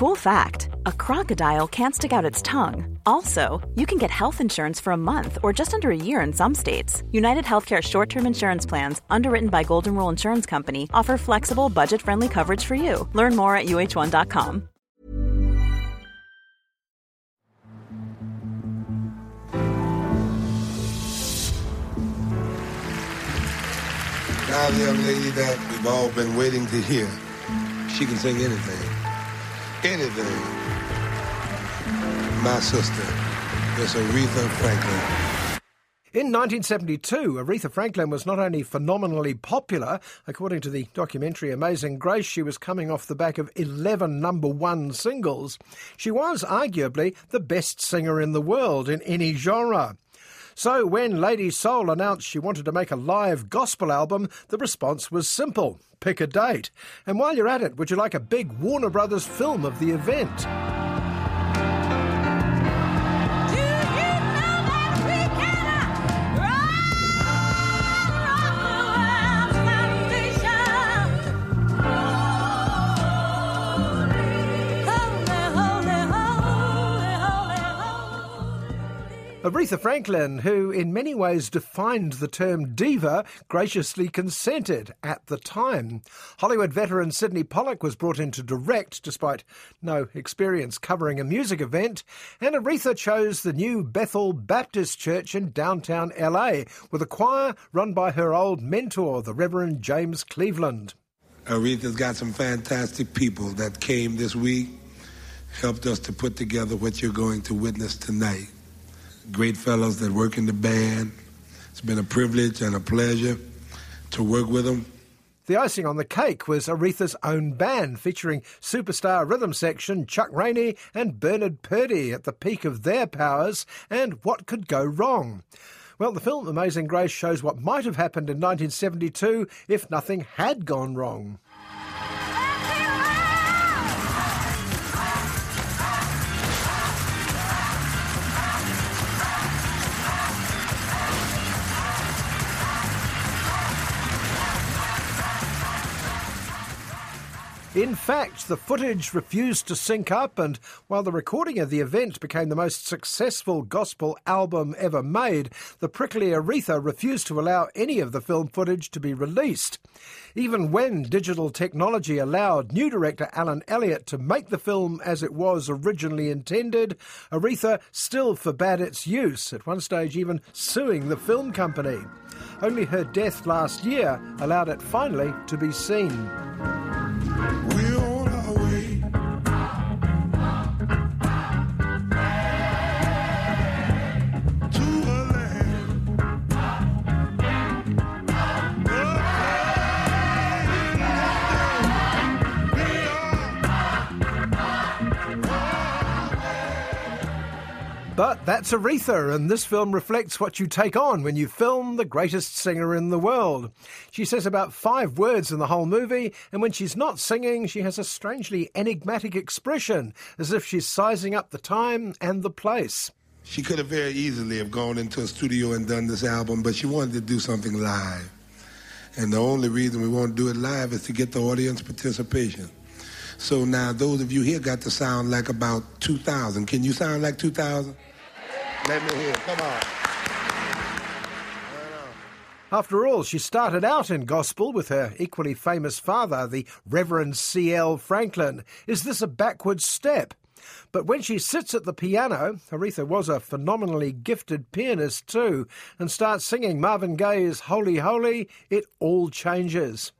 Cool fact a crocodile can't stick out its tongue. Also, you can get health insurance for a month or just under a year in some states. United Healthcare short term insurance plans, underwritten by Golden Rule Insurance Company, offer flexible, budget friendly coverage for you. Learn more at uh1.com. Now young lady that we've all been waiting to hear. She can sing anything. Anything. My sister, Miss Aretha Franklin. In 1972, Aretha Franklin was not only phenomenally popular, according to the documentary Amazing Grace, she was coming off the back of 11 number one singles. She was arguably the best singer in the world in any genre. So when Lady Soul announced she wanted to make a live gospel album, the response was simple pick a date. And while you're at it, would you like a big Warner Brothers film of the event? Aretha Franklin, who in many ways defined the term diva, graciously consented at the time. Hollywood veteran Sydney Pollack was brought in to direct, despite no experience covering a music event, and Aretha chose the new Bethel Baptist Church in downtown LA, with a choir run by her old mentor, the Reverend James Cleveland. Aretha's got some fantastic people that came this week, helped us to put together what you're going to witness tonight great fellows that work in the band. It's been a privilege and a pleasure to work with them. The icing on the cake was Aretha's own band, featuring superstar rhythm section Chuck Rainey and Bernard Purdie at the peak of their powers, and what could go wrong? Well, the film Amazing Grace shows what might have happened in 1972 if nothing had gone wrong. In fact, the footage refused to sync up, and while the recording of the event became the most successful gospel album ever made, the prickly Aretha refused to allow any of the film footage to be released. Even when digital technology allowed new director Alan Elliott to make the film as it was originally intended, Aretha still forbade its use, at one stage even suing the film company. Only her death last year allowed it finally to be seen. But that's Aretha, and this film reflects what you take on when you film the greatest singer in the world. She says about five words in the whole movie, and when she's not singing, she has a strangely enigmatic expression, as if she's sizing up the time and the place. She could have very easily have gone into a studio and done this album, but she wanted to do something live. And the only reason we want to do it live is to get the audience participation. So now those of you here got to sound like about 2,000. Can you sound like 2,000? Let me hear. Come on. After all, she started out in gospel with her equally famous father, the Reverend C.L. Franklin. Is this a backward step? But when she sits at the piano, Aretha was a phenomenally gifted pianist too, and starts singing Marvin Gaye's Wholy Holy, it all changes.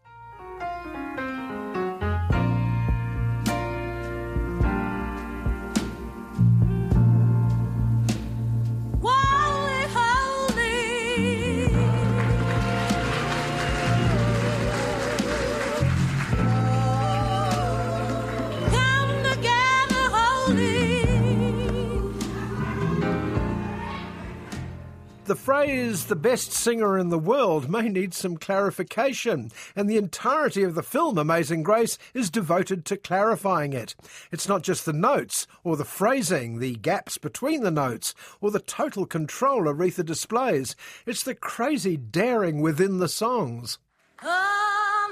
Phrase the best singer in the world may need some clarification, and the entirety of the film Amazing Grace is devoted to clarifying it. It's not just the notes, or the phrasing, the gaps between the notes, or the total control Aretha displays. It's the crazy daring within the songs.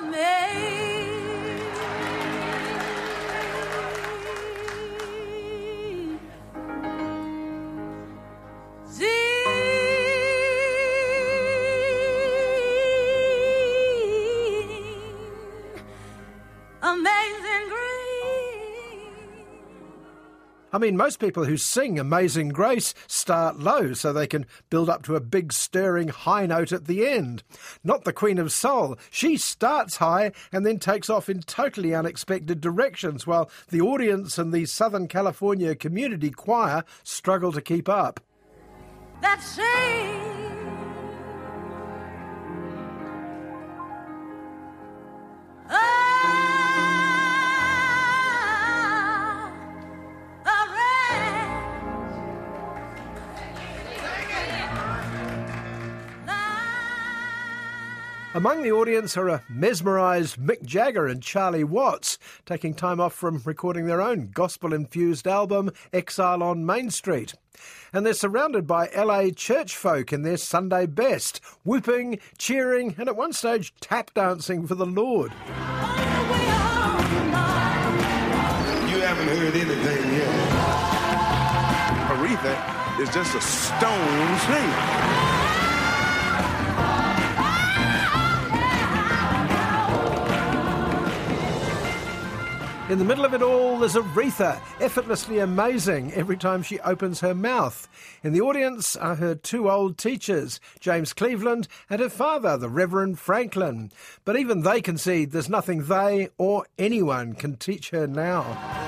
Amazing. Amazing Grace. I mean, most people who sing Amazing Grace start low so they can build up to a big stirring high note at the end. Not the Queen of Soul. She starts high and then takes off in totally unexpected directions while the audience and the Southern California Community Choir struggle to keep up. That same Among the audience are a mesmerised Mick Jagger and Charlie Watts, taking time off from recording their own gospel infused album, Exile on Main Street. And they're surrounded by LA church folk in their Sunday best, whooping, cheering, and at one stage tap dancing for the Lord. You haven't heard anything yet. Aretha is just a stone's thing. In the middle of it all, there's Aretha, effortlessly amazing every time she opens her mouth. In the audience are her two old teachers, James Cleveland and her father, the Reverend Franklin. But even they concede there's nothing they or anyone can teach her now.